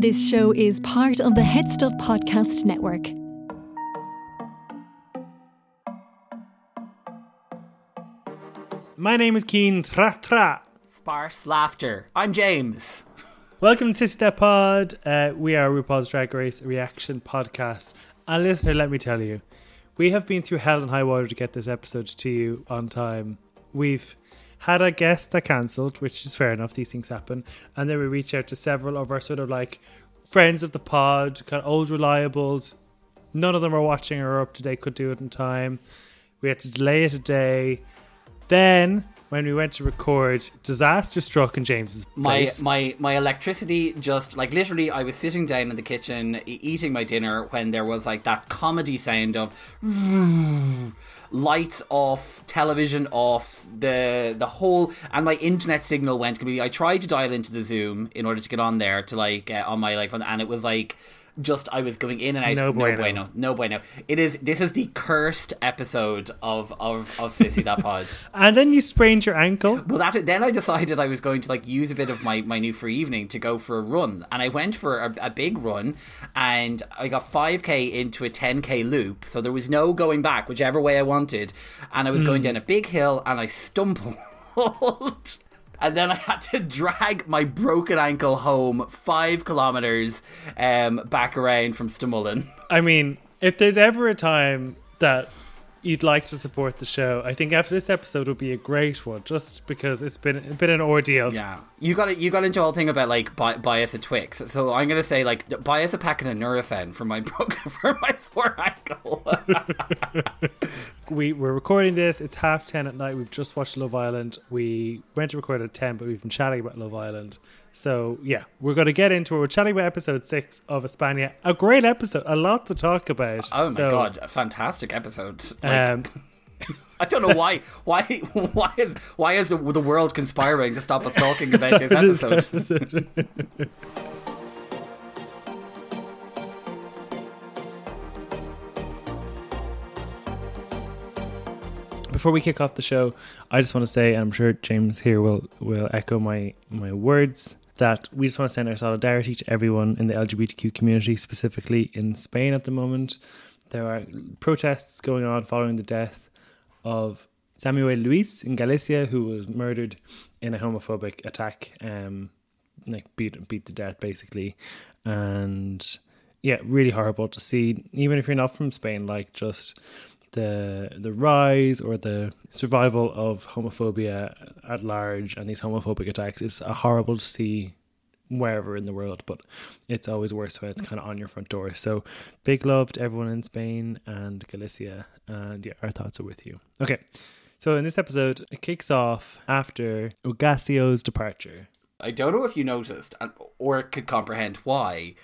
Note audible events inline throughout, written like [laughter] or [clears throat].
This show is part of the Head Stuff Podcast Network. My name is Keen Tra Tra. Sparse laughter. I'm James. Welcome to Sissy That Pod. Uh, we are RuPaul's Drag Race reaction podcast. And listener, let me tell you, we have been through hell and high water to get this episode to you on time. We've had a guest that cancelled, which is fair enough, these things happen. And then we reached out to several of our sort of like friends of the pod, kind of old reliables. None of them are watching or up to date, could do it in time. We had to delay it a day. Then, when we went to record, disaster struck in James's My place. my my my electricity just like literally I was sitting down in the kitchen eating my dinner when there was like that comedy sound of [laughs] lights off, television off, the the whole and my internet signal went completely. I tried to dial into the Zoom in order to get on there to like uh, on my like and it was like just I was going in and out. No No, bueno. bueno. No bueno. It is. This is the cursed episode of of of Sissy That Pod. [laughs] and then you sprained your ankle. Well, that's it. Then I decided I was going to like use a bit of my, my new free evening to go for a run, and I went for a, a big run, and I got five k into a ten k loop, so there was no going back, whichever way I wanted, and I was going hmm. down a big hill, and I stumbled. [laughs] And then I had to [laughs] drag my broken ankle home five kilometers um, back around from Stamullen. I mean, if there's ever a time that you'd like to support the show, I think after this episode would be a great one, just because it's been it's been an ordeal. Yeah, you got it. You got into a whole thing about like buy, buy us a Twix. So I'm gonna say like buy us a packet of Nurofen for my broken [laughs] for my sore ankle. [laughs] We we're recording this. It's half ten at night. We've just watched Love Island. We went to record at ten, but we've been chatting about Love Island. So yeah, we're going to get into it. We're chatting about episode six of Espana. A great episode. A lot to talk about. oh my So, god, a fantastic episode. Like, Um, [laughs] I don't know why why [laughs] why is why is the, the world conspiring to stop us talking about this episode? [laughs] Before we kick off the show, I just want to say, and I'm sure James here will will echo my my words that we just want to send our solidarity to everyone in the LGBTQ community, specifically in Spain at the moment. There are protests going on following the death of Samuel Luiz in Galicia, who was murdered in a homophobic attack, um, like beat beat to death basically, and yeah, really horrible to see. Even if you're not from Spain, like just the the rise or the survival of homophobia at large and these homophobic attacks is horrible to see wherever in the world, but it's always worse when it's kind of on your front door. So big love to everyone in Spain and Galicia, and yeah, our thoughts are with you. Okay. So in this episode, it kicks off after Hugáceo's departure. I don't know if you noticed or could comprehend why.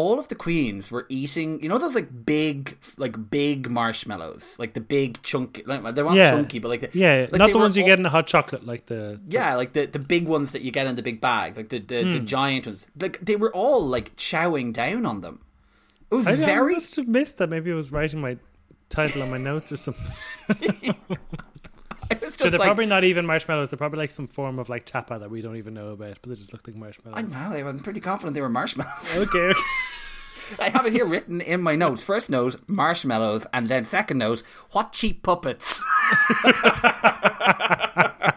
All of the queens were eating, you know, those like big, like big marshmallows, like the big chunky. Like, they're not Yeah. chunky, but like the, Yeah, like not the ones you all- get in the hot chocolate, like the Yeah, like the, the big ones that you get in the big bags, like the the, Hmm. the giant ones. Like they were all like chowing down on them. It was I, I very. must have missed that. Maybe I was writing my title on my notes or something. [laughs] [laughs] [laughs] So they're like, probably not even marshmallows. They're probably like some form of like tapa that we don't even know about, but they just look like marshmallows. I know. I'm pretty confident they were marshmallows. Okay, okay. [laughs] I have it here written in my notes. First note, marshmallows, and then second note, what cheap puppets. [laughs]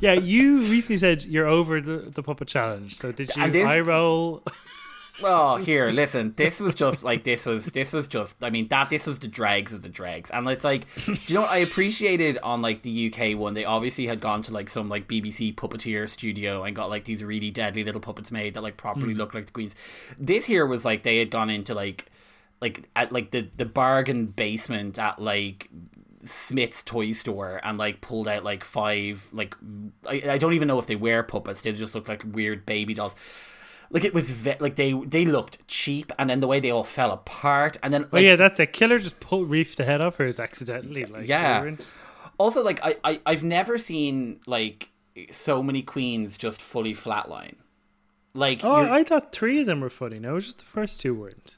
Yeah, you recently said you're over the, the puppet challenge. So did you this- eye roll? Oh, here, listen. [laughs] This was just like this was this was just. I mean that this was the dregs of the dregs, and it's like, do you know what I appreciated on like the UK one? They obviously had gone to like some like BBC puppeteer studio and got like these really deadly little puppets made that like properly mm. looked like the queens. This here was like they had gone into like like at like the the bargain basement at like Smith's toy store and like pulled out like five like I, I don't even know if they were puppets. They just looked like weird baby dolls. Like it was ve- like they they looked cheap, and then the way they all fell apart, and then Oh like, yeah, that's it. Killer just pulled reefed the head off hers accidentally. Like Yeah. also like I, I I've never seen like so many queens just fully flatline. Like Oh, I thought three of them were funny. No, it was just the first two weren't.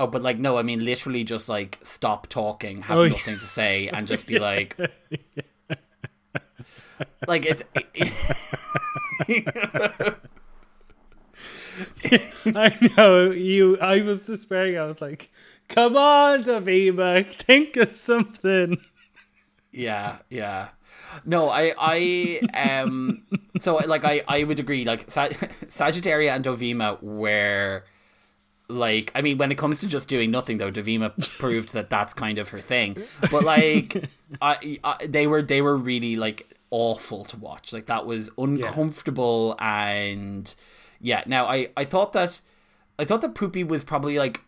oh, but like no, I mean literally just like stop talking, have Oh, yeah. nothing to say, and just be [laughs] like, like it's. [laughs] [laughs] [laughs] I know you. I was despairing. I was like, "Come on, Dovima, think of something." Yeah, yeah. No, I, I, um, so like I, I would agree. Like Sag- [laughs] Sagittaria and Dovima were, like, I mean, when it comes to just doing nothing, though, Dovima proved that that's kind of her thing. But like, [laughs] I, I, they were, they were really like awful to watch. Like that was uncomfortable yeah. and yeah. Now I, I thought that, I thought that Pupi was probably like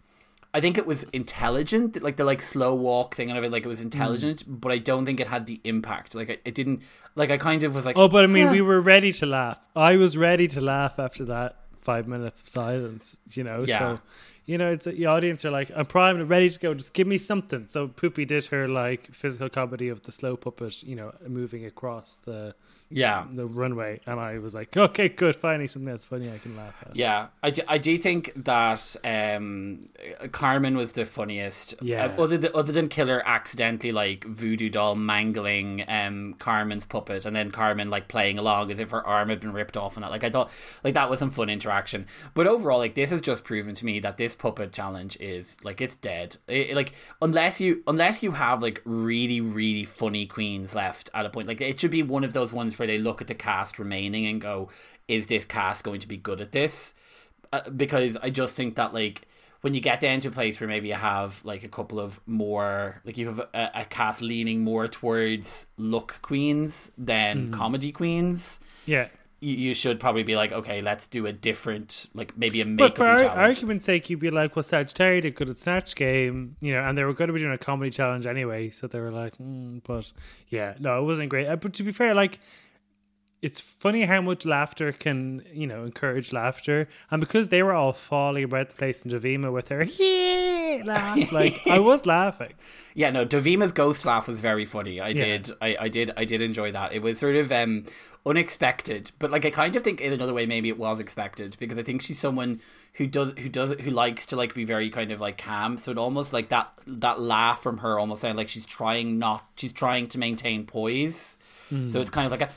I think it was intelligent, like the like slow walk thing and of it, like it was intelligent, mm. but I don't think it had the impact. Like it, it didn't. Like I kind of was like, oh, but I mean, yeah. we were ready to laugh. I was ready to laugh after that five minutes of silence. You know, yeah. so you know, it's the audience are like, I'm primed and ready to go. Just give me something. So Pupi did her like physical comedy of the slow puppet, you know, moving across the yeah. the runway and i was like okay good finally something that's funny i can laugh at. Yeah i do, I do think that um carmen was the funniest yeah. uh, other than other than killer accidentally like voodoo doll mangling um carmen's puppet and then carmen like playing along as if her arm had been ripped off and that like i thought like that was some fun interaction. But overall like this has just proven to me that this puppet challenge is like it's dead. It, like unless you unless you have like really really funny queens left at a point like it should be one of those ones where they look at the cast remaining and go, is this cast going to be good at this? Uh, because I just think that like when you get down to a place where maybe you have like a couple of more like you have a, a cast leaning more towards look queens than mm. comedy queens. Yeah. You, you, should probably be like, okay, let's do a different, like maybe a makeup. But for ar- argument's sake, you'd be like, well, Sagittarius did good at Snatch Game, you know, and they were going to be doing a comedy challenge anyway, so they were like, mm, but yeah, no, it wasn't great. Uh, but to be fair, like it's funny how much laughter can you know encourage laughter. And because they were all falling about the place in Dovima with her yeah laugh [laughs] like I was laughing. Yeah no Dovima's ghost laugh was very funny. I yeah. did I, I did I did enjoy that. It was sort of um unexpected but like I kind of think in another way maybe it was expected because I think she's someone who does who does who likes to like be very kind of like calm. So it almost like that that laugh from her almost sounded like she's trying not she's trying to maintain poise. Mm. so it's kind of like a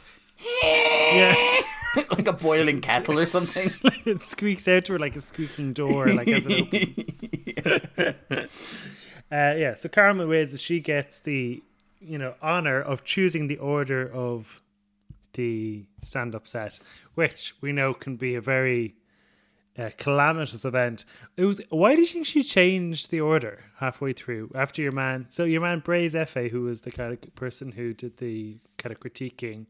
yeah. [laughs] like a boiling kettle or something. [laughs] it squeaks out to her like a squeaking door, like as it opens. [laughs] uh, yeah, so Carmen wins. She gets the you know honor of choosing the order of the stand-up set, which we know can be a very uh, calamitous event. It was. Why do you think she changed the order halfway through after your man? So your man Brays Efe, who was the kind of person who did the kind of critiquing,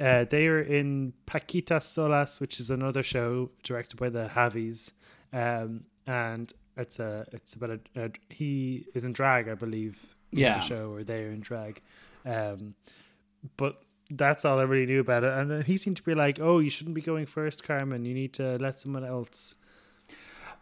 uh, they are in Paquita Salas, which is another show directed by the Javis, um, and it's a it's about a, a, he is in drag, I believe. Yeah, the show or they are in drag, um, but that's all I really knew about it. And he seemed to be like, "Oh, you shouldn't be going first, Carmen. You need to let someone else."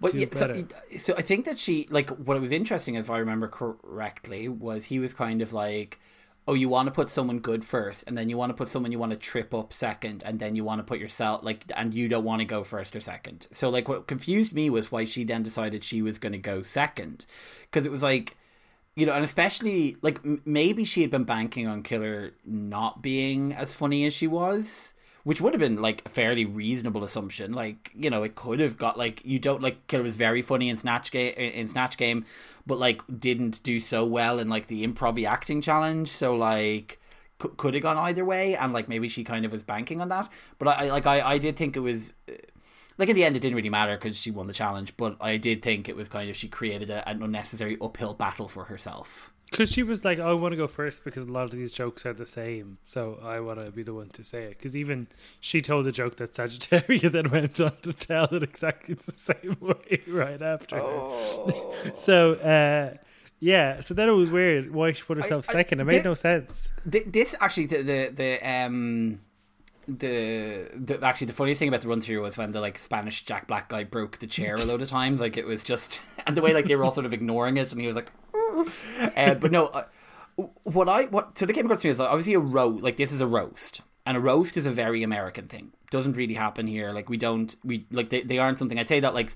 But yeah, so, so I think that she like what was interesting, if I remember correctly, was he was kind of like oh, you want to put someone good first, and then you want to put someone you want to trip up second, and then you want to put yourself like, and you don't want to go first or second. So like, what confused me was why she then decided she was going to go second, because it was like, you know, and especially like m- maybe she had been banking on Killer not being as funny as she was which would have been like a fairly reasonable assumption. Like you know, it could have got like you don't like Killer was very funny in Snatch Game in Snatch Game, but like didn't do so well in like the improv acting challenge. So like could have gone either way, and like maybe she kind of was banking on that. But I like I I did think it was. Uh, like in the end, it didn't really matter because she won the challenge. But I did think it was kind of she created a, an unnecessary uphill battle for herself because she was like, "I want to go first because a lot of these jokes are the same, so I want to be the one to say it." Because even she told a joke that Sagittaria [laughs] then went on to tell it exactly the same [laughs] way right after. Oh. [laughs] so, uh, yeah, so then it was weird. Why she put herself I, second? It made no sense. This actually, the the, the um the, the actually the funniest thing about the run through was when the like Spanish Jack Black guy broke the chair a load of times. Like it was just and the way like they were all sort of ignoring it, and he was like, [laughs] uh, but no, uh, what I what so the came across to me is obviously a roast. Like this is a roast, and a roast is a very American thing. Doesn't really happen here. Like we don't we like they, they aren't something I'd say that like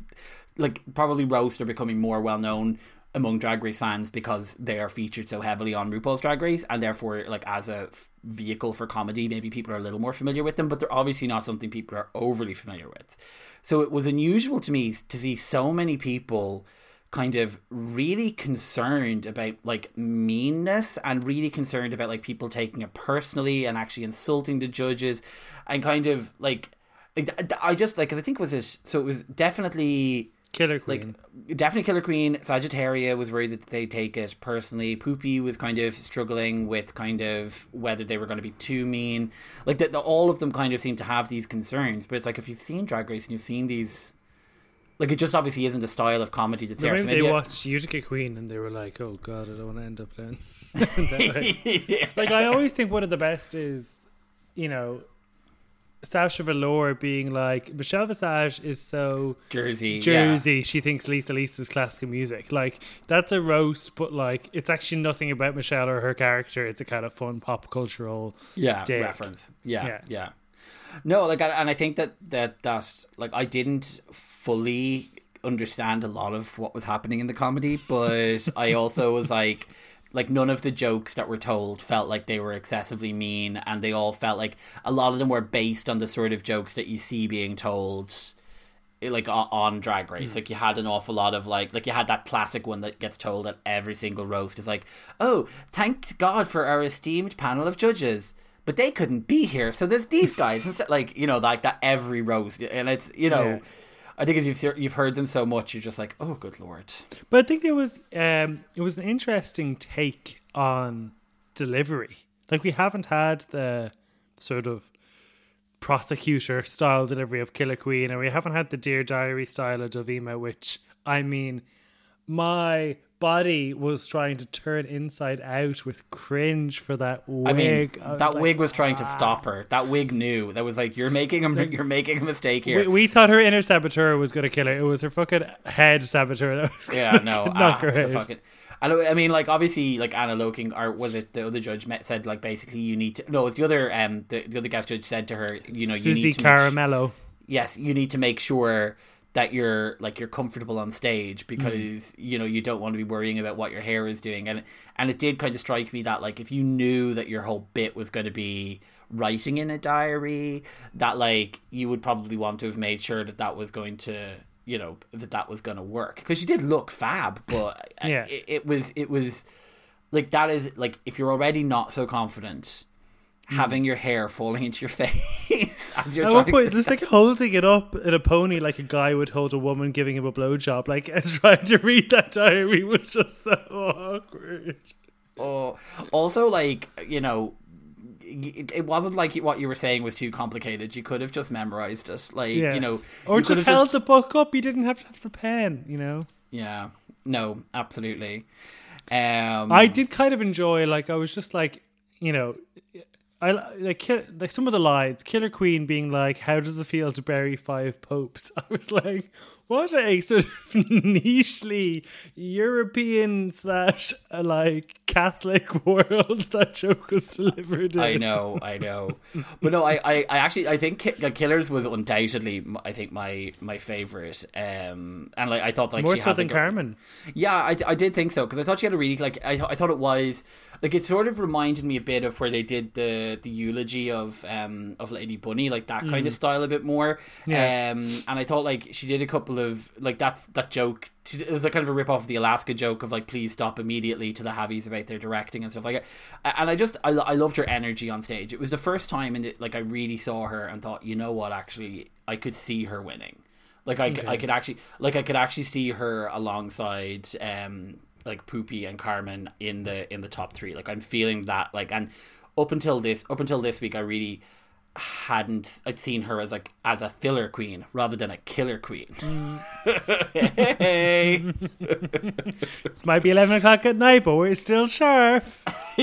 like probably roast are becoming more well known among Drag Race fans because they are featured so heavily on RuPaul's Drag Race, and therefore, like as a f- vehicle for comedy, maybe people are a little more familiar with them, but they're obviously not something people are overly familiar with. So it was unusual to me to see so many people kind of really concerned about like meanness and really concerned about like people taking it personally and actually insulting the judges and kind of like I just like because I think it was it so it was definitely Killer Queen. like definitely Killer Queen. Sagittaria was worried that they take it personally. Pupi was kind of struggling with kind of whether they were going to be too mean. Like that, all of them kind of seem to have these concerns. But it's like if you've seen Drag Race and you've seen these, like it just obviously isn't a style of comedy that's So there. maybe they I- watched Utica Queen and they were like, "Oh God, I don't want to end up down." that way. Like I always think one of the best is, you know, Sasha Velour being like Michelle Visage is so Jersey, yeah. Jersey. She thinks Lisa Lisa's classical music. Like that's a roast, but like it's actually nothing about Michelle or her character. It's a kind of fun pop cultural. yeah reference yeah, Yeah. yeah no like I- and i think that that that's like i didn't fully understand a lot of what was happening in the comedy but [laughs] i also was like like none of the jokes that were told felt like they were excessively mean and they all felt like a lot of them were based on the sort of jokes that you see being told eh, like on, on drag race. Like you had an awful lot of like like you had that classic one that gets told at every single roast. Is like oh thank god for our esteemed panel of judges but they couldn't be here so there's these guys instead like you know like that every roast and it's you know Yeah. i think as you've you've heard them so much you're just like oh good lord But I think there was um it was an interesting take on delivery. Like we haven't had the sort of prosecutor style delivery of Killer Queen, and we haven't had the Dear Diary style of Dovima, which I mean, my body was trying to turn inside out with cringe for that wig. I mean, was that wig was trying to stop her. That wig knew. That was like, you're making a you're making a mistake here. We, we thought her inner saboteur was going to kill her. It was her fucking head saboteur that was yeah, no, knock ah, her it's fucking. I know. I mean, like obviously, like Ana Locking, or was it the other judge met, said like basically you need to. No, it was the other um the, the other guest judge said to her, you know, you Susie need to make, Caramello. yes, you need to make sure that you're like you're comfortable on stage because Mm. you know you don't want to be worrying about what your hair is doing and and it did kind of strike me that like if you knew that your whole bit was going to be writing in a diary that like you would probably want to have made sure that that was going to you know that that was going to work because she did look fab but Yeah. it, it was it was like that is like if you're already not so confident having your hair falling into your [laughs] face as you're At one trying point, just like holding it up in a pony like a guy would hold a woman giving him a blowjob, like as trying to read that diary was just so awkward. Oh, also like you know, it, wasn't like what you were saying was too complicated. You could have just memorized it, like Yeah. you know, Or you just held the book up. You didn't have to have the pen, you know. Yeah, no, absolutely. Um, I did kind of enjoy, like, I was just like, you know, I like kill, like some of the lines. Killer Queen being like, "How does it feel to bury five popes?" [laughs] I was like, "What a sort of [laughs] nichely European slash like Catholic [laughs] world that joke was delivered in." I know, I know, but no, I, I, I actually, I think Ki- Killers was undoubtedly, I think my my favorite. Um, and like I thought, like more she so had, than like, a- Carmen. Yeah, I, I did think so because I thought she had a really like I, I thought it was like it sort of reminded me a bit of where they did the the eulogy of um of Lady Bunny like that kind of style a bit more. Mm. Yeah. Um, and I thought like she did a couple of like that that joke. she- It was a kind of a rip off of the Alaska joke of like please stop immediately to the Javis about their directing and stuff like that. And I just I, I loved her energy on stage. It was the first time in it like I really saw her and thought you know what actually I could see her winning. Like I, I could actually like I could actually see her alongside um like Pupi and Carmen in the in the top three. Like I'm feeling that like and up until this up until this week I really hadn't I'd seen her as like as a filler queen rather than a killer queen. [laughs] hey. It might be eleven o'clock at night, but we're still sharp. [laughs]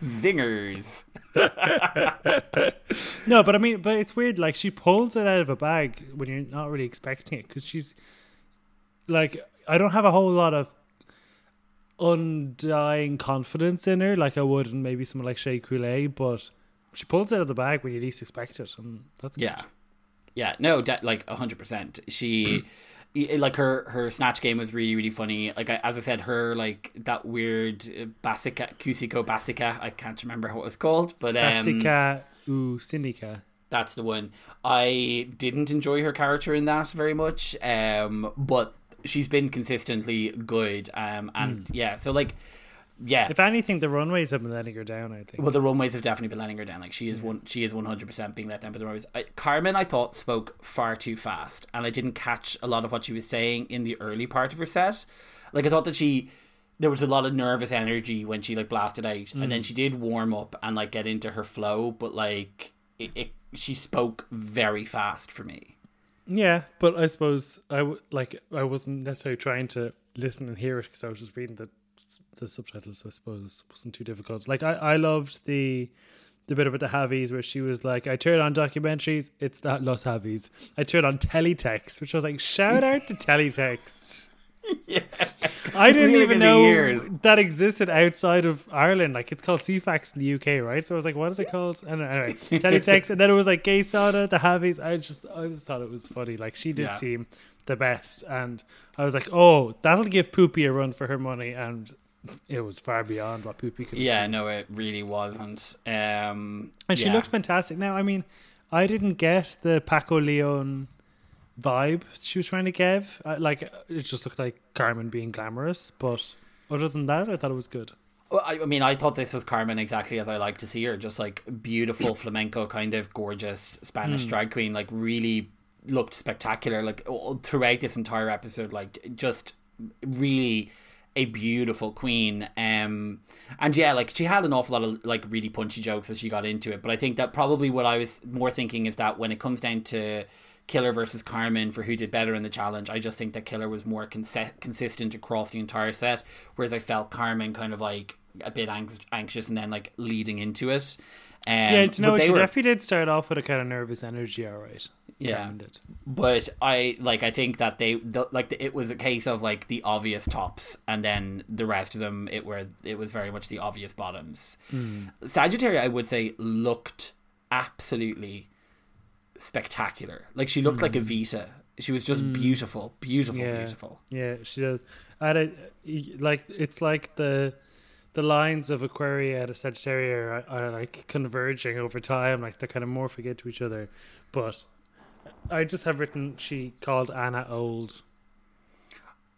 Zingers. [laughs] No, but I mean, but it's weird. Like she pulls it out of a bag when you're not really expecting it because she's like, I don't have a whole lot of undying confidence in her, like I would in maybe someone like Shea Coulee, but she pulls it out of the bag when you least expect it, and that's good. Yeah, yeah, no, de- like hundred percent. She, [clears throat] like her her snatch game was really really funny. Like I, as I said, her like that weird uh, Basica Kusiko Basica. I can't remember what it was called, but um, Basica u Syndicate. That's the one. I didn't enjoy her character in that very much, um, but she's been consistently good. Um, and mm. yeah, so like yeah. If anything, the runways have been letting her down. I think. Well, the runways have definitely been letting her down. Like she is yeah. one, she is one hundred percent being let down by the runways. I, Carmen, I thought spoke far too fast, and I didn't catch a lot of what she was saying in the early part of her set. Like I thought that she, there was a lot of nervous energy when she like blasted out, mm. and then mm. she did warm up and like get into her flow, but like it, it she spoke very fast for me. Yeah, but I suppose I w- like I wasn't necessarily trying to listen and hear it because I was just reading the the subtitles. I suppose wasn't too difficult. Like I, I loved the the bit about the Javis where she was like, I turn on documentaries, it's that Los Javis. I turn on teletext, which I was like, shout out to teletext. [laughs] yeah. I didn't really even know that existed outside of Ireland. Like it's called Ceefax in the UK, right? So I was like, what is it called? And anyway, teletext, and then it was like Gay Soda, the Javis. I just, I just thought it was funny. Like she did yeah. seem the best, and I was like, oh, that'll give Pupi a run for her money, and it was far beyond what Pupi could. Yeah, no, it really wasn't. Um, and she yeah. looked fantastic. Now, I mean, I didn't get the Paco Leon vibe she was trying to give. like, it just looked like Carmen being glamorous, but other than that, I thought it was good. Well, I, I mean, I thought this was Carmen exactly as I like to see her, just like beautiful [coughs] flamenco, kind of gorgeous Spanish mm. drag queen, like really looked spectacular. Like throughout this entire episode, like just really a beautiful queen. Um, and yeah, like she had an awful lot of like really punchy jokes as she got into it. But I think that probably what I was more thinking is that when it comes down to Killer versus Carmen for who did better in the challenge. I just think that Killer was more cons- consistent across the entire set, whereas I felt Carmen kind of like a bit ang- anxious and then like leading into it. Um, yeah, you know, she were, definitely did start off with a kind of nervous energy, all right. Yeah, but I like I think that they the, like the, it was a case of like the obvious tops, and then the rest of them it were it was very much the obvious bottoms. Mm. Sagittaria, I would say, looked absolutely spectacular. Like she looked mm. like a Vita. She was just mm. beautiful, beautiful, yeah. beautiful. Yeah, she does. And it, like it's like the the lines of Aquaria and Sagittaria are, are, like converging over time, like they're kind of morphing into each other. But I just have written she called Anna old.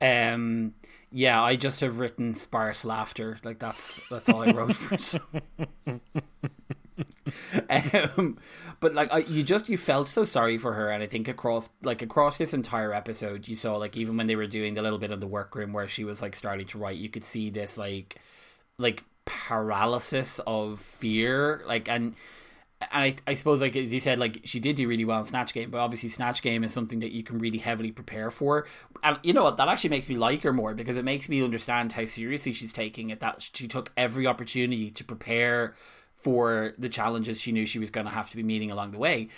Um. Yeah, I just have written sparse laughter. Like that's that's all I wrote for. [laughs] [laughs] [laughs] um, but like I, you just you felt so sorry for her, and I think across like across this entire episode, you saw like even when they were doing the little bit of the workroom where she was like starting to write, you could see this like like paralysis of fear, like and and I, I suppose like as you said like she did do really well in snatch game but obviously snatch game is something that you can really heavily prepare for. And you know what that actually makes me like her more because it makes me understand how seriously she's taking it that she took every opportunity to prepare for the challenges she knew she was going to have to be meeting along the way.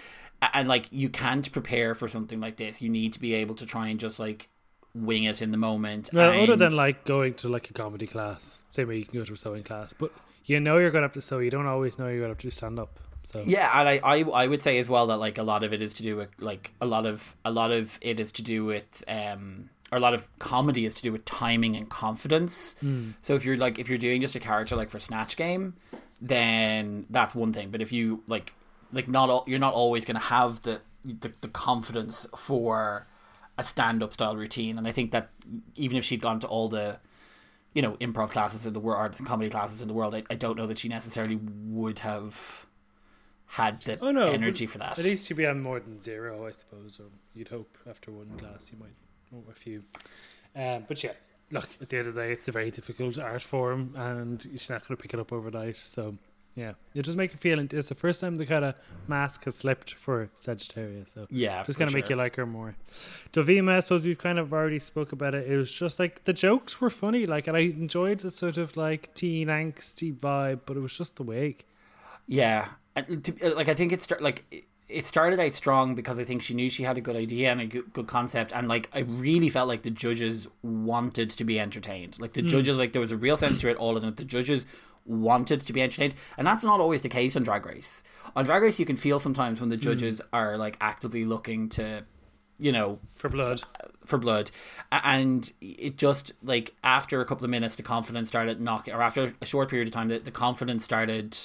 And like you can't prepare for something like this. You need to be able to try and just like wing it in the moment. Well, and... other than like going to like a comedy class, same way you can go to a sewing class, but you know you're going to have to sew. You don't always know you're going to have to stand up. So. Yeah, and I, I I would say as well that like a lot of it is to do with like a lot of a lot of it is to do with um or a lot of comedy is to do with timing and confidence. Mm. So if you're like if you're doing just a character like for Snatch Game, then that's one thing. But if you like, like not all, you're not always going to have the, the the confidence for a stand up style routine. And I think that even if she'd gone to all the you know improv classes in the world, or comedy classes in the world, I, I don't know that she necessarily would have had the oh, no, energy for that. At least she'd be on more than zero, I suppose, or you'd hope after one class you might or a few. Um, but yeah, look, at the end of the day, it's a very difficult art form, and you're not going to pick it up overnight. So, yeah, it just make you feel. It's the first time the kind of mask has slipped for Sagittarius. So, yeah, just going to sure. make you like her more. Dovima, I suppose we've kind of already spoke about it. It was just like the jokes were funny, like, and I enjoyed the sort of like teen angsty vibe, but it was just the wig. Yeah, and to, like I think it's like it started out strong because I think she knew she had a good idea and a good, good concept, and like I really felt like the judges wanted to be entertained. Like the mm. judges, like there was a real sense to it. All them, the judges wanted to be entertained, and that's not always the case on Drag Race. On Drag Race, you can feel sometimes when the hmm. judges mm. are like actively looking to you know, for blood. for blood, and it just like after a couple of minutes, the confidence started knocking, or after a short period of time, the, the confidence started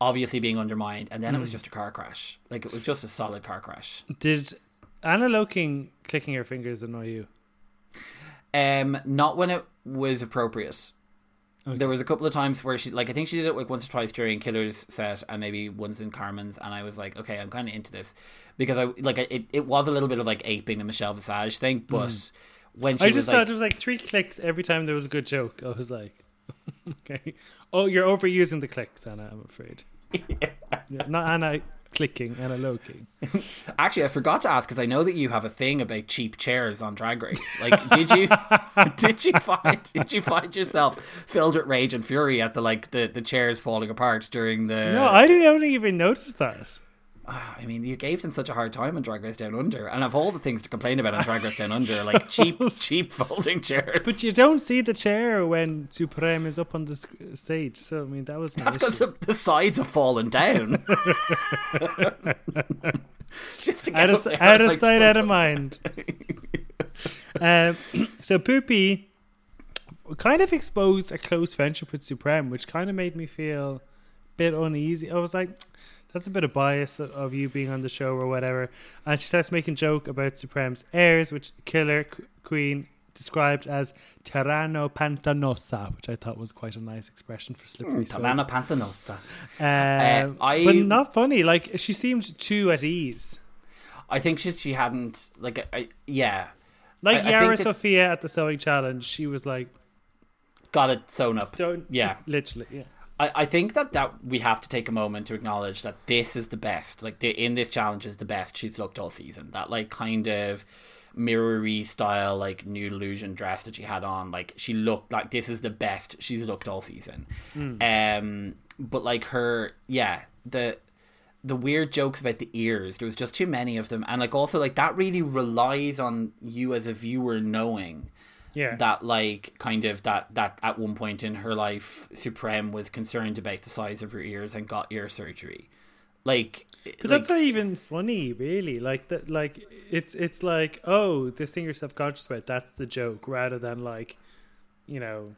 obviously being undermined, and then it was just a car crash. Like it was just a solid car crash. Did Ana Locking clicking her fingers annoy you? Um, not when it was appropriate. There was a couple of times where she, like, I think she did it like once or twice during Killer's set, and maybe once in Carmen's, and I was like, okay, I'm kind of into this because I like it. It was a little bit of like aping the Michelle Visage thing, but when she I just like, thought it was like three clicks every time there was a good joke. I was like, okay. Oh, you're overusing the clicks, Anna, I'm afraid. [laughs] Yeah, not Anna clicking, Ana Locking. [laughs] Actually, I forgot to ask because I know that you have a thing about cheap chairs on Drag Race. Like, did you [laughs] did you find did you find yourself filled with rage and fury at the like the, the chairs falling apart during the? No, I didn't, I even notice that. [sighs] I mean, you gave them such a hard time on Drag Race Down Under, and of all the things to complain about on Drag Race Down Under, [laughs] like cheap cheap folding chairs. But you don't see the chair when Supremme is up on the stage. So, I mean, that was That's because the, the sides have fallen down. [laughs] [laughs] Just to get out of, there, out of like, sight, out of mind. um, [clears throat] so Pupi kind of exposed a close friendship with Supremme, which kind of made me feel a bit uneasy. I was like, that's a bit of bias of- of you being on the show or whatever. And she starts making joke about Supremme's heirs, which Killer Qu- Queen described as Terreno Pantanoso, which I thought was quite a nice expression for slippery slope. Tamana Pantanosa. Um, I- but not funny. Like she seemed too at ease. I think she she hadn't like I, yeah Like I- I Yara that- Sophia at the sewing challenge, she was like, got it sewn up. "Don't." Yeah. [laughs] literally. Yeah, I, I think that, that we have to take a moment to acknowledge that this is the best. Like the, in this challenge is the best she's looked all season. That like kind of mirrory style like new illusion dress that she had on. Like she looked like this is the best she's looked all season. Um, but like her, yeah, the the weird jokes about the ears. There was just too many of them, and like also like that really relies on you as a viewer knowing yeah. that like kind of that that at one point in her life supreme was concerned about the size of her ears and got ear surgery like but like, that's not even funny, really. Like that. Like it's it's like, oh, this thing you're self conscious about. That's the joke, rather than like, you know.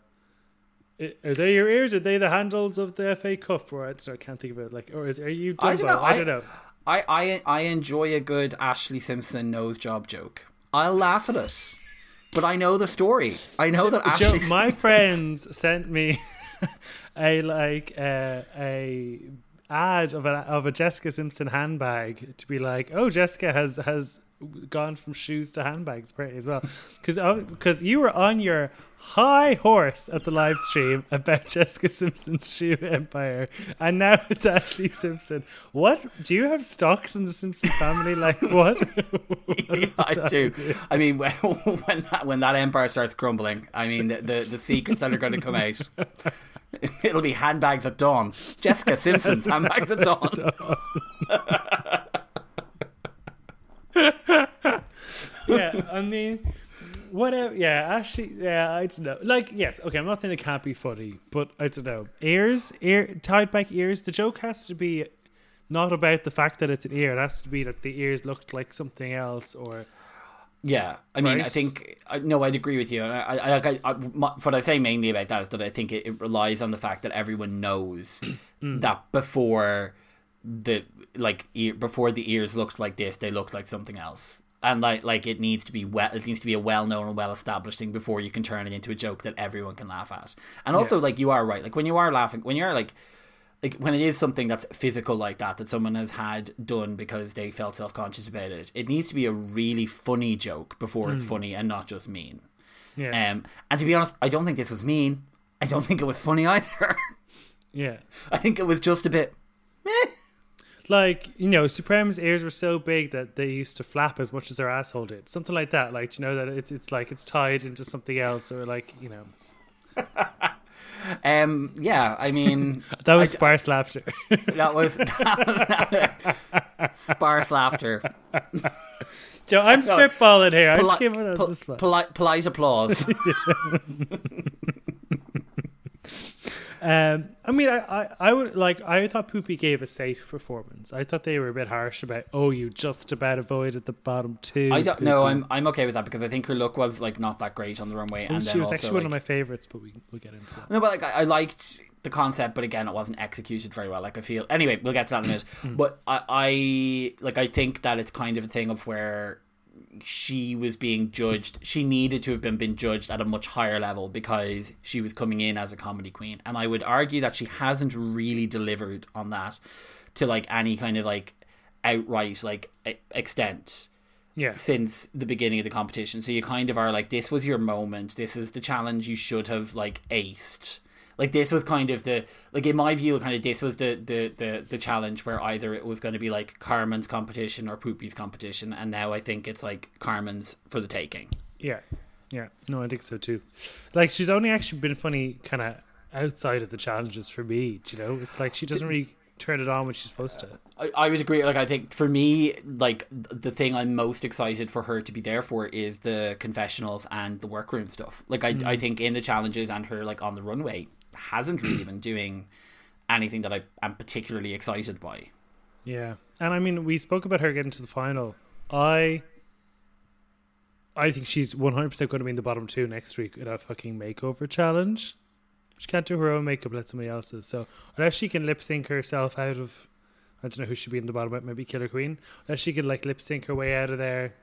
Are they your ears? Are they the handles of the FA Cup? Or I, I can't think of it. Like, or is are you? Dumbo? I don't know. I don't know. I, I I enjoy a good Ashlee Simpson nose job joke. I'll laugh at it, but I know the story. I know that Joe, my [laughs] friends sent me [laughs] a like uh, a ad of a of a Jessica Simpson handbag to be like, oh, Jessica has has gone from shoes to handbags pretty as well, because because oh, you were on your high horse at the live stream about Jessica Simpson's shoe empire, and now [laughs] it's Ashlee Simpson. What do you have stocks in the Simpson family? Like what? [laughs] Yeah, I do. I mean, [laughs] when when that, when that empire starts crumbling, I mean, the the, the secrets that are going to come out. It'll be handbags at dawn. Jessica Simpson's handbags at dawn. [laughs] yeah, I mean, whatever. Yeah, actually, yeah, I don't know. Like, yes, okay, I'm not saying it can't be funny, but I don't know. Ears, ear, tied back ears. The joke has to be not about the fact that it's an ear. It has to be that the ears looked like something else, or Yeah, I mean, I think I, no, I'd agree with you. I, I, I, I, my, what I say mainly about that is that I think it, it relies on the fact that everyone knows [clears throat] hmm. that before the like ear, before the ears looked like this, they looked like something else, and like like it needs to be well, it needs to be a well known and well established thing before you can turn it into a joke that everyone can laugh at. And also, like you are right, like when you are laughing, when you're like like when it is something that's physical like that that someone has had done because they felt self-conscious about it it needs to be a really funny joke before it's funny and not just mean. Yeah, um and to be honest i don't think this was mean. I don't think it was funny either. [laughs] Yeah. i think it was just a bit meh. Like you know, Supremme's ears were so big that they used to flap as much as their asshole did. Something like that. Like you know that it's it's like it's tied into something else, or like you know [laughs] um yeah i mean [laughs] that was sparse laughter. [laughs] that was sparse laughter Joe, I'm spitballing here. I just Poli- came out on po- the spot. polite, polite applause Um, I mean, I, I, I would like. I thought Pupi gave a safe performance. I thought they were a bit harsh about. Oh, you just about avoided the bottom two. I don't know. I'm I'm okay with that because I think her look was like not that great on the runway, and she then was also, actually like, one of my favorites, but we we'll get into that. No, but like I, I liked the concept, but again, it wasn't executed very well. Like I feel. Anyway, we'll get to that in a minute. Hmm. but I, I like. I think that it's kind of a thing of where she was being judged. She needed to have been been judged at a much higher level because she was coming in as a comedy queen, and I would argue that she hasn't really delivered on that to like any kind of like outright like extent Yeah, since the beginning of the competition. So you kind of are like, this was your moment. This is the challenge you should have like aced. Like this was kind of the like in my view, kind of this was the the the, the challenge where either it was going to be like Carmen's competition or Pupi's competition, and now I think it's like Carmen's for the taking. yeah, yeah. No, I think so too. Like she's only actually been funny, kind of outside of the challenges for me. You know, it's like she doesn't really turn it on when she's supposed to. I, I would agree. Like I think for me, like the thing I'm most excited for her to be there for is the confessionals and the workroom stuff. Like I, I mm. think in the challenges and her like on the runway hasn't really been doing anything that I am particularly excited by. Yeah, and I mean, we spoke about her getting to the final. I, I think she's one hundred percent going to be in the bottom two next week in a fucking makeover challenge. She can't do her own makeup; let somebody else's. So unless she can lip sync herself out of, I don't know who should be in the bottom, maybe Killer Queen. Unless she could like lip sync her way out of there,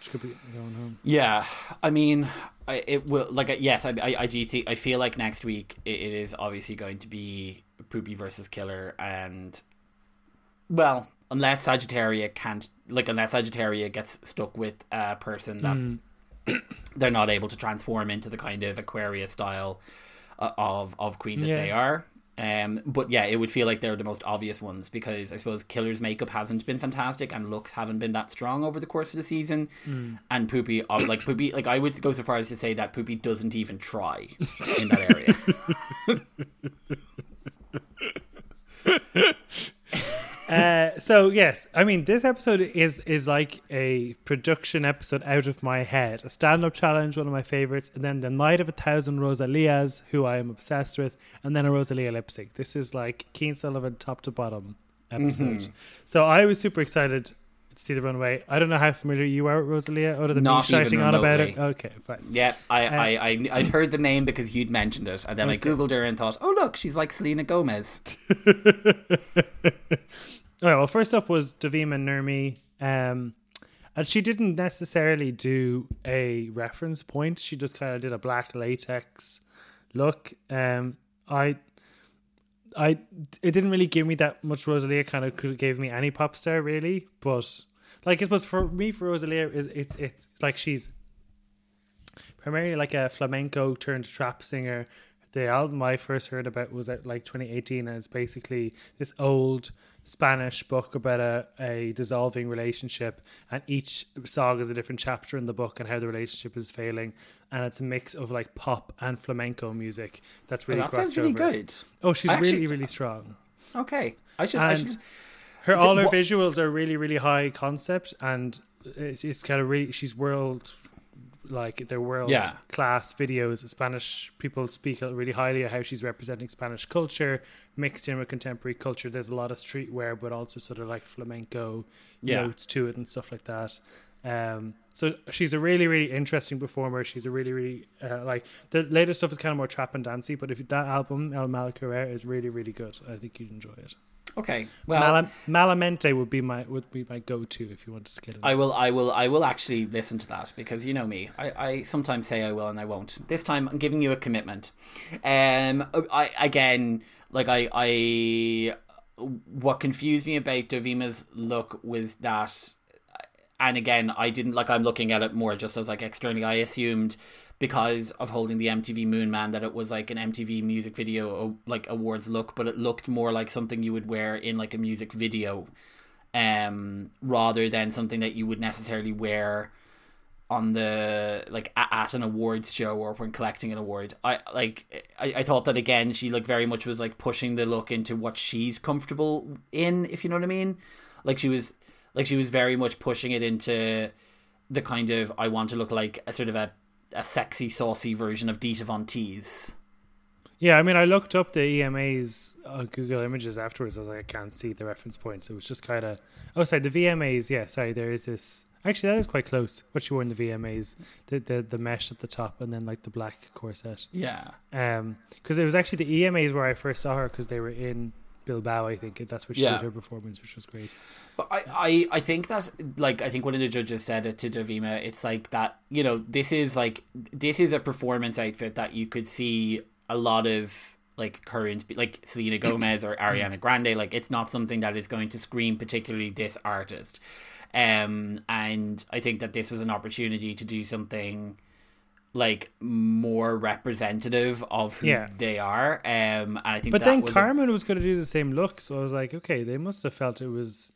she could be going home. Yeah, I mean, I, it will like yes, I, I, I do think I feel like next week it, it is obviously going to be Pupi versus Killer, and well, unless Sagittaria can't like unless Sagittaria gets stuck with a person that [clears throat] they're not able to transform into the kind of Aquarius style uh, of of queen that Yeah. they are. Um, but yeah, it would feel like they're the most obvious ones because I suppose Killer's makeup hasn't been fantastic and looks haven't been that strong over the course of the season. And Pupi, like [coughs] Pupi, like I would go so far as to say that Pupi doesn't even try in that area. [laughs] [laughs] Uh, so yes, I mean this episode is is like a production episode out of my head. A stand up challenge, one of my favorites, and then the night of a thousand Rosalias, who I am obsessed with, and then a Rosalia lip sync. This is like Keen Sullivan top to bottom episode. So I was super excited to see the runway. I don't know how familiar you are with Rosalia, other than Not me shouting on about it. Okay, fine. yeah, I, Uh, I, I, I'd heard the name because you'd mentioned it, and then I googled her and thought, oh look, she's like Selena Gomez. [laughs] All right, well, first up was Dovima Nurmi. Um, and she didn't necessarily do a reference point. She just kind of did a black latex look. Um, I, I, it didn't really give me that much Rosalia. Kind of gave me any pop star really, but like it was for me for Rosalia is it's it's like she's primarily like a flamenco turned trap singer. The album I first heard about was at like 2018, and it's basically this old Spanish book about a, a dissolving relationship, and each song is a different chapter in the book and how the relationship is failing, and it's a mix of like pop and flamenco music. That's oh, really that sounds really over. good. Oh, she's I actually- really really strong. Okay, I should. I And should her Is it all her wha- visuals are really really high concept, and it's, it's kind of really she's world like they're world Yeah. class videos. Spanish people speak really highly of how she's representing Spanish culture mixed in with contemporary culture. There's a lot of streetwear, but also sort of like flamenco Yeah. notes to it and stuff like that. Um, so she's a really, really interesting performer. She's a really, really uh, like the later stuff is kind of more trap and dancey. But if that album El Mal Querer is really, really good, I think you'd enjoy it. Okay. Well, Mala- Malamente would be my would be my go to if you want to skid it. I will, I will, I will actually listen to that because you know me. I, I sometimes say I will and I won't. This time, I'm giving you a commitment. Um, I again, like I, I, what confused me about Dovima's look was that, and again, I didn't like. I'm looking at it more just as like externally. I assumed because of holding the MTV Moon Man that it was like an MTV music video like awards look, but it looked more like something you would wear in like a music video um, rather than something that you would necessarily wear on the like at an awards show or when collecting an award. I like I, I thought that again she like very much was like pushing the look into what she's comfortable in, if you know what I mean. Like she was like she was very much pushing it into the kind of I want to look like a sort of a, a sexy, saucy version of Dita Von Teese. Yeah, I mean, I looked up the EMAs on Google Images afterwards. I was like, I can't see the reference point, so was just kind of. Oh, sorry, the VMAs. Yeah, sorry, there is this. Actually, that is quite close. What she wore in the VMAs, the the, the mesh at the top, and then like the black corset. Yeah. Um, because it was actually the EMAs where I first saw her because they were in Bilbao. I think that's where she Yeah. did her performance, which was great. But I, I, I think that like I think one of the judges said it to Dovima. It's like that you know this is like this is a performance outfit that you could see a lot of like current like Selena Gomez or [clears throat] Ariana Grande. Like it's not something that is going to scream particularly this artist. Um, and I think that this was an opportunity to do something like more representative of who Yeah. they are. Um, and I think But that then was a- Carmen was going to do the same look, so I was like, okay, they must have felt it was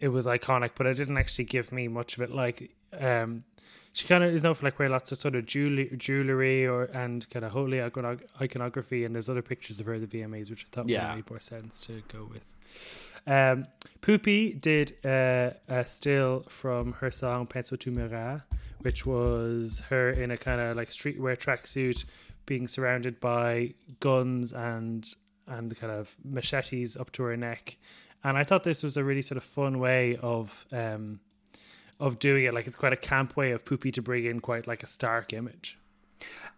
it was iconic, but it didn't actually give me much of it. Like, um, she kind of is known for like wearing lots of sort of jewelry, jewelry or and kind of holy iconography, and there's other pictures of her at the VMAs, which I thought Yeah. would make more sense to go with. Um, Pupi did uh, a still from her song Pienso en tu mirá, which was her in a kind of like streetwear tracksuit, being surrounded by guns and and kind of machetes up to her neck. And I thought this was a really sort of fun way of um, of doing it. Like it's quite a camp way of Pupi to bring in quite like a stark image.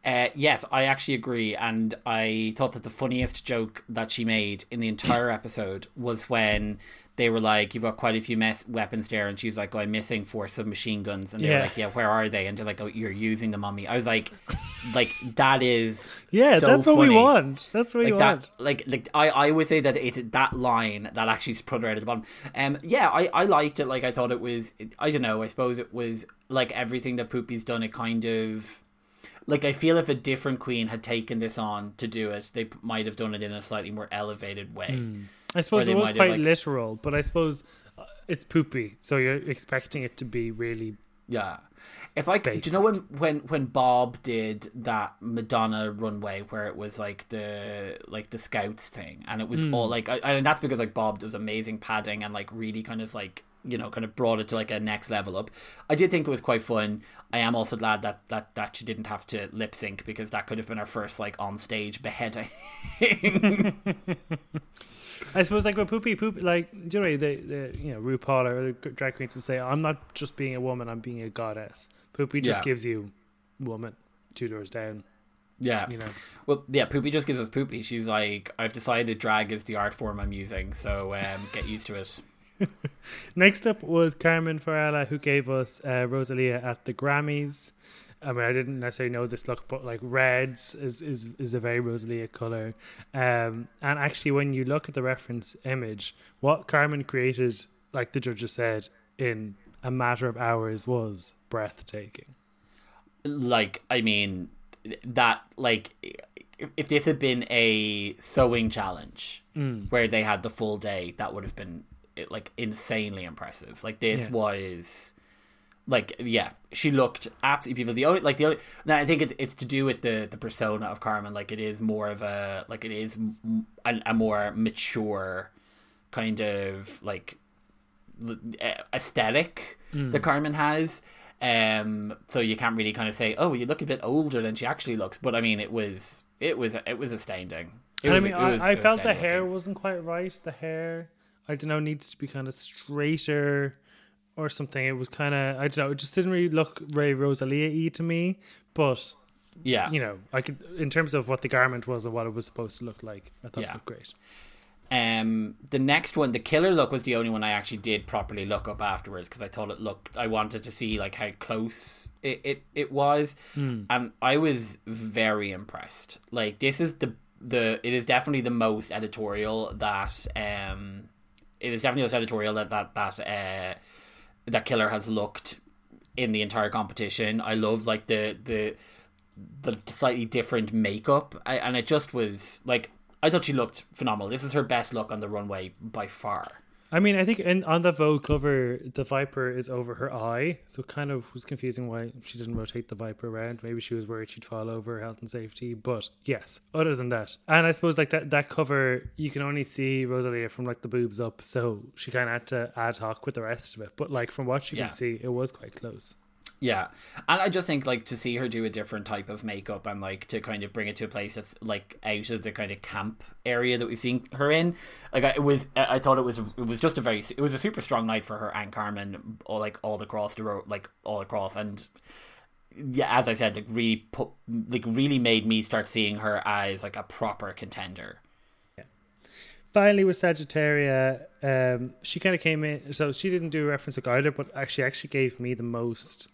Uh, yes, I actually agree, and I thought that the funniest joke that she made in the entire [clears throat] episode was when they were like, "You've got quite a few mess- weapons there," and she was like, oh, "I'm missing four submachine guns," and they Yeah. were like, "Yeah, where are they?" And they're like, "Oh, you're using them on me." I was like, [laughs] "Like that is Yeah, so that's what we want. That's what we Like want. like like I, I would say that it's that line that actually put her out at the bottom. Um, yeah, I, I liked it. Like I thought it was. I don't know. I suppose it was like everything that Pupi's done. It kind of like I feel if a different queen had taken this on to do it, they p- might have done it in a slightly more elevated way. Hmm. I suppose it was quite like- literal, but I suppose uh, it's Pupi, so you're expecting it to be really. Yeah, it's like do you know when when when Bob did that Madonna runway where it was like the like the Scouts thing, and it was all like, I, and that's because like Bob does amazing padding and like really kind of like you know kind of brought it to like a next level up. I did think it was quite fun. I am also glad that that that she didn't have to lip sync because that could have been her first like on stage beheading. [laughs] I suppose like with Pupi, Pupi, like you know the, the you know RuPaul or the drag queens would say, "I'm not just being a woman, I'm being a goddess." Pupi just Yeah. gives you woman two doors down. yeah, You know, well, yeah. Pupi just gives us Pupi. She's like, I've decided drag is the art form I'm using, so um, get used to it. [laughs] Next up was Carmen Farala, who gave us uh, Rosalia at the Grammys. I mean, I didn't necessarily know this look, but like reds is is, is a very Rosalia color. Um, and actually, when you look at the reference image, what Carmen created, like the judges said, in a matter of hours, was breathtaking. like i mean that like if- if this had been a sewing challenge where they had the full day that would have been like insanely impressive like this Yeah. was like yeah she looked absolutely beautiful the only like the only now i think it's it's to do with the the persona of carmen like it is more of a like it is m- a, a more mature kind of like l- aesthetic that Carmen has. Um, so you can't really kind of say, "Oh, you look a bit older than she actually looks." But I mean, it was it was it was astounding. It And was, I mean, was- I, I felt the astounding hair looking. wasn't quite right. The hair, I don't know, needs to be kind of straighter or something. It was kind of, I don't know, it just didn't really look very Rosalia y to me. But, Yeah, you know, I could, in terms of what the garment was and what it was supposed to look like, I thought Yeah. it looked great. Um, the next one, the killer look, was the only one I actually did properly look up afterwards because I thought it looked. I wanted to see like how close it it, it was, and I was very impressed. Like this is the the it is definitely the most editorial that um it is definitely editorial that that that uh that killer has looked in the entire competition. I love like the the the slightly different makeup, I, and it just was like I thought she looked phenomenal. This is her best look on the runway by far. I mean, I think in, on the Vogue cover, the Viper is over her eye, so kind of was confusing why she didn't rotate the Viper around. Maybe she was worried she'd fall over health and safety. But yes, other than that, and I suppose like that that cover, you can only see Rosalia from like the boobs up, so she kind of had to ad hoc with the rest of it. But like from what you Yeah. can see, it was quite close. Yeah, and I just think like to see her do a different type of makeup and like to kind of bring it to a place that's like out of the kind of camp area that we've seen her in. Like it was, I thought it was it was just a very it was a super strong night for her and Carmen, all like all across the road, like all across and yeah, as I said, like really put like really made me start seeing her as like a proper contender. Finally, with Sagittaria, um, she kind of came in. So she didn't do a reference to either, but actually, actually gave me the most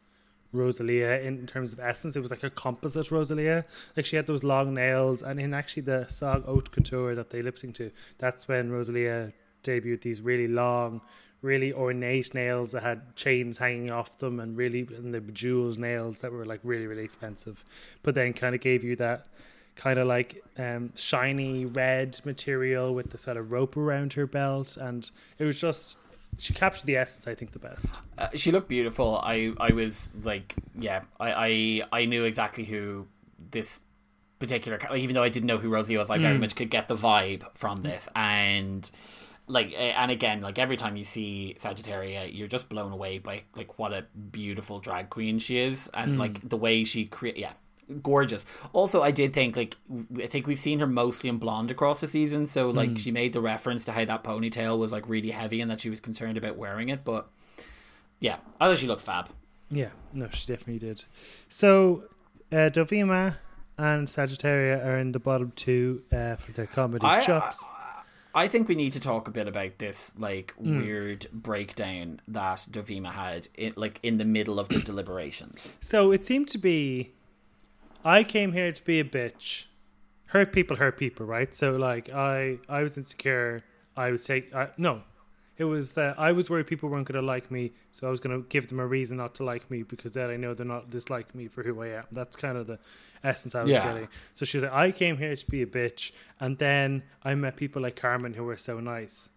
Rosalia in terms of essence. It was like a composite Rosalia. Like she had those long nails, and in actually the song Haute Couture that they lip sync to, that's when Rosalia debuted these really long, really ornate nails that had chains hanging off them, and really and the bejeweled nails that were like really really expensive. But then kind of gave you that kind of like um, shiny red material with the sort of rope around her belt, and it was just she captured the essence i think the best uh, she looked beautiful i i was like yeah i i, I knew exactly who this particular like, even though i didn't know who rosie was i very mm. much could get the vibe from this and like and again like every time you see sagittaria you're just blown away by like what a beautiful drag queen she is and mm. like the way she create yeah gorgeous. Also, I did think like I think we've seen her mostly in blonde across the season, so like mm. she made the reference to how that ponytail was like really heavy and that she was concerned about wearing it. But yeah, I thought she looked fab. Yeah, no, she definitely did. So, uh, Dovima and Sagittaria are in the bottom two uh, for their comedy I, chops. I, I, think we need to talk a bit about this like mm. weird breakdown that Dovima had, in, like in the middle of the [coughs] deliberations. So it seemed to be I came here to be a bitch. Hurt people hurt people, right? So like I I was insecure. I was take I, no. It was uh, I was worried people weren't going to like me, so I was going to give them a reason not to like me because then I know they're not dislike me for who I am. That's kind of the essence I was yeah. getting. So she was like, I came here to be a bitch, and then I met people like Carmen who were so nice.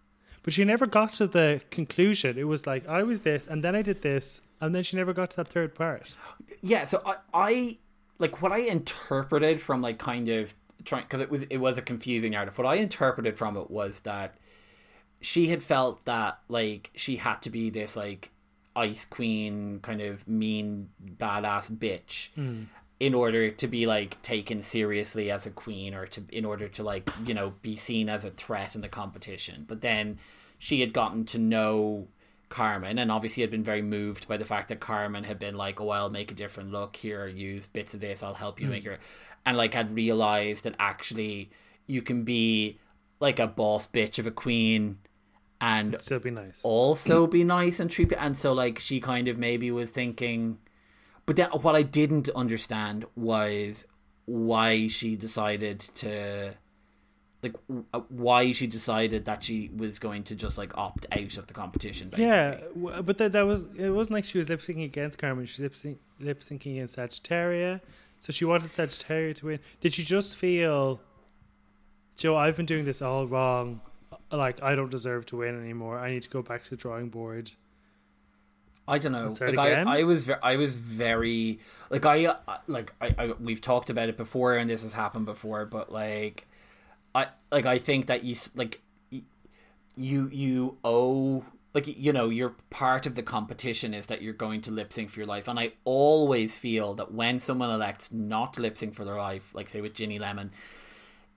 But she never got to the conclusion. It was like I was this, and then I did this, and then she never got to that third part. Yeah, so I, I like what I interpreted from like kind of trying because it was it was a confusing narrative. What I interpreted from it was that she had felt that like she had to be this like ice queen kind of mean badass bitch mm. in order to be like taken seriously as a queen or to in order to like you know be seen as a threat in the competition but then she had gotten to know Carmen, and obviously had been very moved by the fact that Carmen had been like, "Oh, I'll make a different look here. Use bits of this. I'll help you mm. make your," and like had realized that actually you can be like a boss bitch of a queen and still be nice. Also be nice and treat. And so like she kind of maybe was thinking, but then what I didn't understand was why she decided to like uh, why she decided that she was going to just like opt out of the competition. Basically. Yeah, but that that was it wasn't like she was lip syncing against Carmen. She was lip syncing against Sagittaria, so she wanted Sagittaria to win. Did she just feel, Joe? I've been doing this all wrong. Like I don't deserve to win anymore. I need to go back to the drawing board. I don't know. Like I, I was, I was very like I, like I, I, we've talked about it before, and this has happened before. But like, I like I think that you like you you owe like you know you're part of the competition is that you're going to lip sync for your life. And i always feel that when someone elects not to lip sync for their life like say with ginny lemon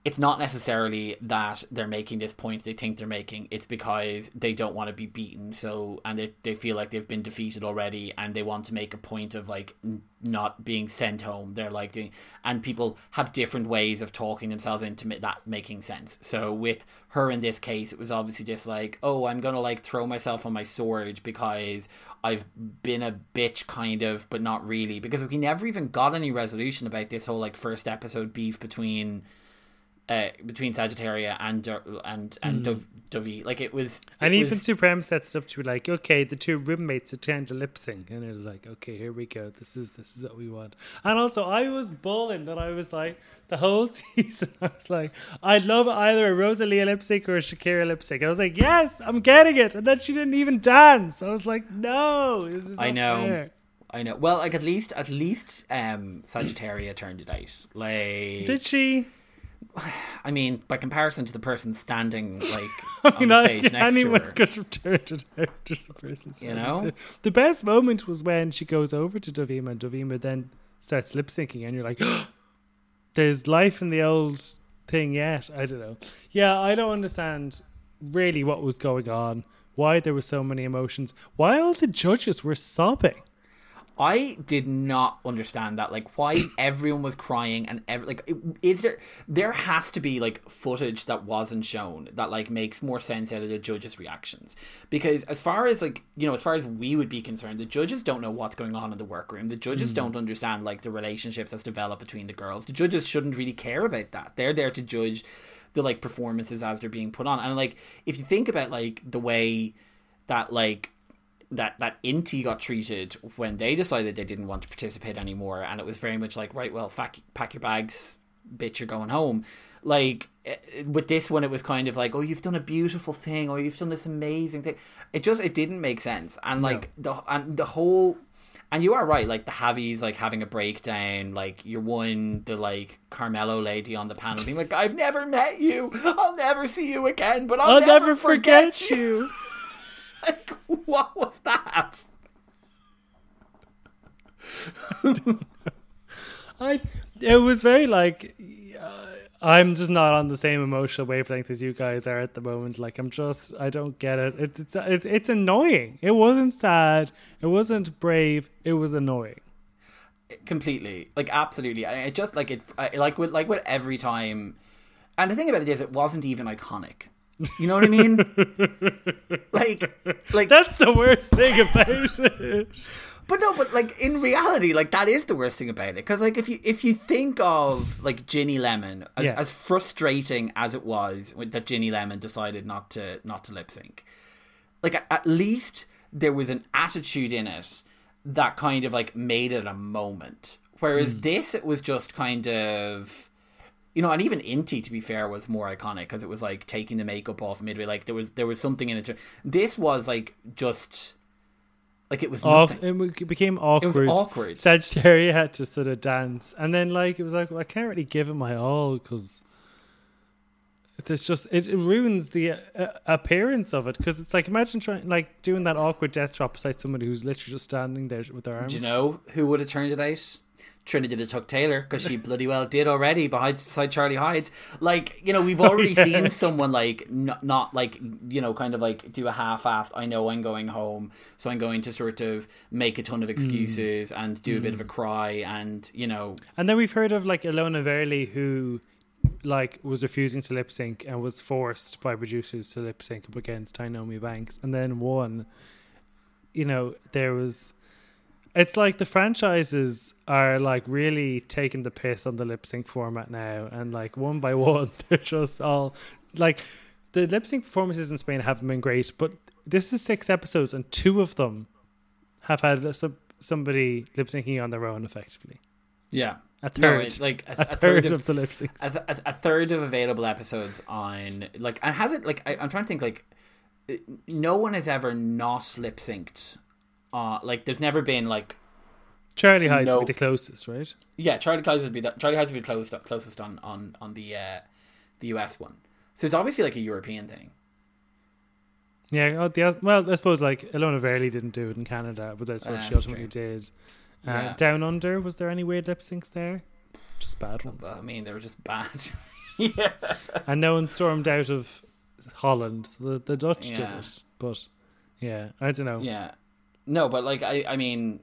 it's not necessarily that they're making this point they think they're making. It's because they don't want to be beaten so and they, they feel like they've been defeated already and they want to make a point of like n- not being sent home. They're like doing and people have different ways of talking themselves into that making sense. So with her in this case it was obviously just like oh i'm gonna like throw myself on my sword because i've been a bitch kind of but not really because we never even got any resolution about this whole like first episode beef between uh, between Sagittaria and and and mm. Dovey. Like it was, it and even Supremme set stuff to be like, okay, the two roommates attend a lip sync, and it was like, okay, here we go. This is this is what we want. And also, I was bawling that I was like the whole [laughs] season. I was like, I'd love either a Rosalia lip sync or a Shakira lip sync. I was like, yes, I'm getting it. And then she didn't even dance. I was like, no, this is. I know. Fair. I know. Well, like at least, at least, um, Sagittaria turned it out. Like, did she? [sighs] I mean, by comparison to the person standing like [laughs] I mean, on the I- stage next anyone to her. could have turned it out. [laughs] Just the person. You standing know? the best moment was when she goes over to Dovima, and Dovima then starts lip syncing, and you're like, [gasps] "There's life in the old thing yet." I don't know. Yeah, I don't understand really what was going on. Why there were so many emotions. Why all the judges were sobbing. I did not understand that. Like, why [coughs] everyone was crying and every like, is there? There has to be like footage that wasn't shown that like makes more sense out of the judges' reactions. Because as far as like you know, as far as we would be concerned, the judges don't know what's going on in the workroom. The judges mm. don't understand like the relationships that's developed between the girls. The judges shouldn't really care about that. They're there to judge the like performances as they're being put on. And like, if you think about like the way that like that that Inti got treated when they decided they didn't want to participate anymore, and it was very much like, right, well, pack, pack your bags, bitch, you're going home. Like eh, with this one, it was kind of like, oh, you've done a beautiful thing, or you've done this amazing thing. It just it didn't make sense, and like the and the whole. And you are right, like the Javis like having a breakdown, like you're one, the like Carmelo lady on the panel being like, I've never met you, I'll never see you again, but I'll, I'll never forget you. [laughs] like, what was that? [laughs] I it was very like uh, I'm just not on the same emotional wavelength as you guys are at the moment. Like I'm just I don't get it. it it's it's it's annoying. It wasn't sad. It wasn't brave. It was annoying. completely like absolutely I, it just like it I, like with like with every time and the thing about it is it wasn't even iconic you know what i mean? [laughs] Like like That's the worst thing about it. [laughs] but no but like in reality like that is the worst thing about it. Because like if you if you think of like ginny lemon as, Yeah. as frustrating as it was that ginny lemon decided not to not to lip sync. Like at, at least there was an attitude in it that kind of like made it a moment. Whereas hmm. this it was just kind of you know and even inti to be fair was more iconic because it was like taking the makeup off midway like there was there was something in it this was like just like it was Aw- nothing it became awkward. It was awkward. Sagittaria had to sort of dance, and then like it was like well, I can't really give it my all because there's just it, it ruins the uh, appearance of it. Because it's like imagine trying like doing that awkward death drop beside somebody who's literally just standing there with their arms. Do you know who would have turned it out? Trinity the Tuck Taylor, because she [laughs] bloody well did already behind beside Charlie Hides. Like, you know, we've oh, already yeah. seen someone like not, not like you know, kind of like do a half-assed. I know I'm going home, so I'm going to sort of make a ton of mm. excuses and do a bit of a mm. cry, and you know, And then we've heard of like Ilona Verley who like was refusing to lip sync and was forced by producers to lip sync up against Tynomi Banks and then won. You know, there was it's like the franchises are like really taking the piss on the lip sync format now and like one by [laughs] one they're just all like the lip sync performances in Spain haven't been great, but this is six episodes and two of them have had some, somebody lip syncing on their own effectively. yeah, A no, third. like a, a, a third, of, of the lip syncs. a, th- a third of available episodes on like and has it like I, I'm trying to think like no one has ever not lip synced. Uh, like there's never been like Charlie Hides No. would be the closest, right? Yeah, Charlie Hides would be that. Charlie Hides would be closest closest on on on the uh, the US one. So it's obviously like a European thing. Yeah. Oh, the, well, I suppose like Ilona Verley didn't do it in Canada, but that's what Ah, she ultimately did. Uh, Yeah. Down under, was there any weird lip syncs there? Just bad ones. I mean, they were just bad. yeah, [laughs] [laughs] and no one stormed out of Holland. So the, the Dutch did it, but yeah, I don't know. yeah. No, but like I, I mean,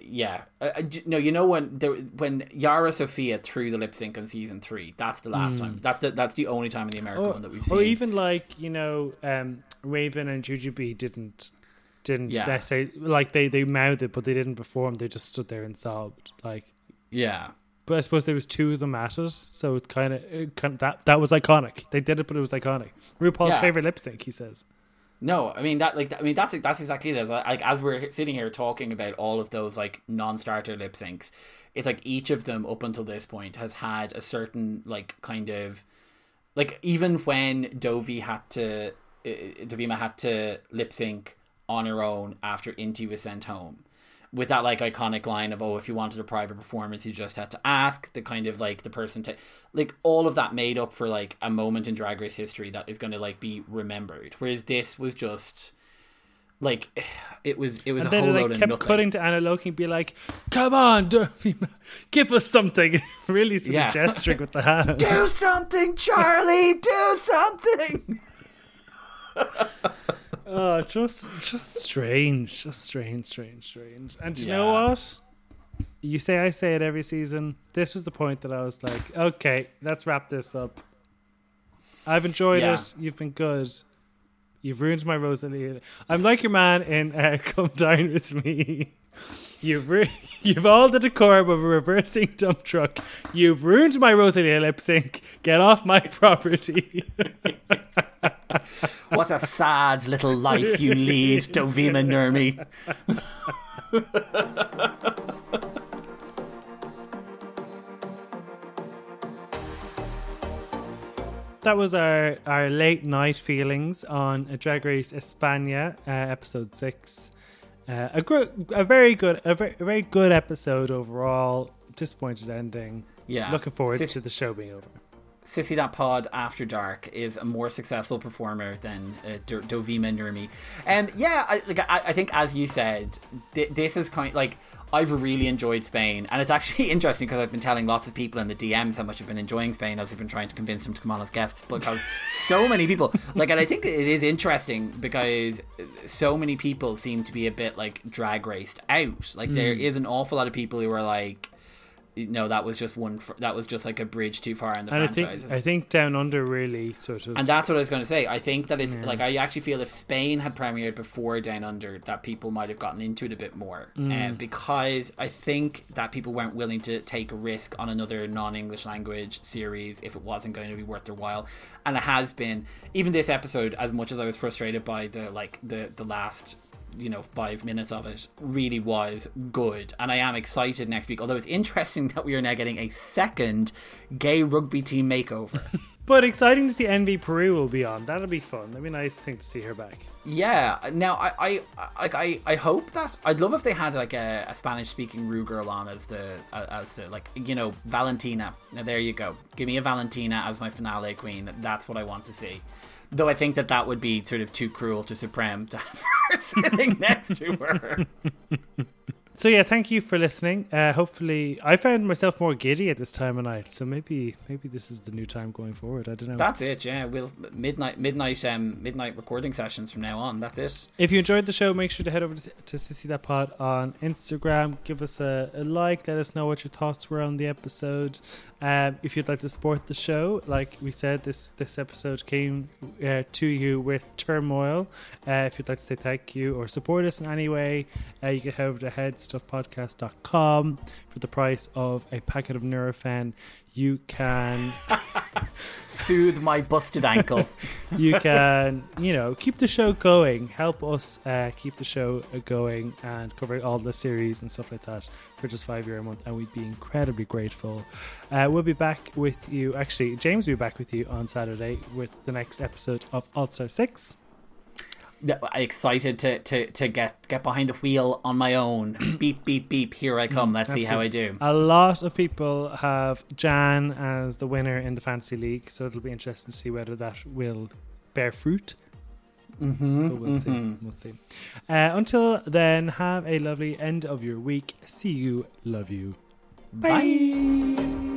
yeah. I, I j- no, you know when there when Yara Sofia threw the lip sync on season three. That's the last hmm. time. That's the that's the only time in the American Or, one that we've seen. or even like you know, um, Raven and Jujubee didn't didn't Yeah. necessarily like they they mouthed it, but they didn't perform. They just stood there and sobbed. Like, yeah. but I suppose there was two of them at it, so it's kind of it kind of, that that was iconic. They did it, but it was iconic. RuPaul's Yeah. favorite lip sync, he says. No, I mean that like I mean that's that's exactly it. As like as we're sitting here talking about all of those like non-starter lip syncs, it's like each of them up until this point has had a certain like kind of like even when Dovi had to uh, Dovima had to lip sync on her own after Inti was sent home. With that like iconic line of oh if you wanted a private performance you just had to ask the kind of like the person to like all of that made up for like a moment in drag race history that is going to like be remembered whereas this was just like [sighs] it was it was And a then whole it load like kept cutting to Ana Locking and be like, "Come on, [laughs] give us something." [laughs] really sort Yeah. gesturing with the hand. [laughs] do something charlie do something Oh, just just strange, just strange, strange, strange. And you Yeah. know what? You say I say it every season. This was the point that I was like, okay, let's wrap this up. I've enjoyed Yeah. it. You've been good. You've ruined my Rosalie. I'm like your man in uh, [laughs] Come Dine with Me. You've ru- [laughs] you've all the decorum of a reversing dump truck. You've ruined my Rosalie lip sync. Get off my [laughs] property. what a sad little life you lead dovima nurmi That was our, our late night feelings on a Drag Race España uh, episode six. Uh, a gr- a very good a very, a very good episode overall. Disappointed ending. yeah Looking forward Sis- to the show being over. Sissy That Pod After Dark is a more successful performer than uh, Do- Dovima Nurmi. And yeah, I, like I, I think as you said, th- this is kind of, like I've really enjoyed Spain, and it's actually [laughs] interesting because I've been telling lots of people in the DMs how much I've been enjoying Spain as I've been trying to convince them to come on as guests because [laughs] so many people like, and I think it is interesting because so many people seem to be a bit like drag raced out. Like there is an awful lot of people who are like. No, that was just one. Fr- that was just like a bridge too far in the And I franchise. think I think Down Under really sort of And that's what I was going to say. I think that it's like I actually feel if Spain had premiered before Down Under, that people might have gotten into it a bit more, uh, because I think that people weren't willing to take a risk on another non-English language series if it wasn't going to be worth their while, and it has been. Even this episode, as much as I was frustrated by the like the the last you know five minutes of it really was good and i am excited next week although it's interesting [laughs] that we are now getting a second gay rugby team makeover [laughs] But exciting to see Envy Peru will be on. That'll be fun. that'd be a nice thing to see her back. Yeah. Now, I, I, like, I, I hope that I'd love if they had like a, a Spanish-speaking Rue girl on as the, as the like, you know, Valentina. Now, there you go. Give me a Valentina as my finale queen. That's what I want to see. Though I think that that would be sort of too cruel to Supremme to have her [laughs] sitting next to her. [laughs] So yeah, thank you for listening. Uh, hopefully, I found myself more giddy at this time of night. So maybe maybe this is the new time going forward. I don't know. That's it. Yeah. We'll midnight, midnight, um, midnight recording sessions from now on. That's it. If you enjoyed the show, make sure to head over to, to Sissy That Pod on Instagram. Give us a, a like. Let us know what your thoughts were on the episode. Um, if you'd like to support the show, like we said, this this episode came uh, to you with turmoil. Uh, if you'd like to say thank you or support us in any way, uh, you can head over to headstuffpodcast.com for the price of a packet of Nurofen. You can [laughs] Soothe my busted ankle. [laughs] you can, you know, keep the show going. Help us uh, keep the show uh, going and cover all the series and stuff like that for just five euro a month, and we'd be incredibly grateful. Uh, we'll be back with you. Actually, James will be back with you on Saturday with the next episode of All Star Six. Excited to, to, to get, get behind the wheel on my own. [clears throat] beep, beep, beep. Here I come. Let's see how I do. A lot of people have Jan as the winner in the fantasy league, so it'll be interesting to see whether that will bear fruit. Mm-hmm, But we'll see. We'll see. Uh, until then, have a lovely end of your week. See you. Love you. Bye.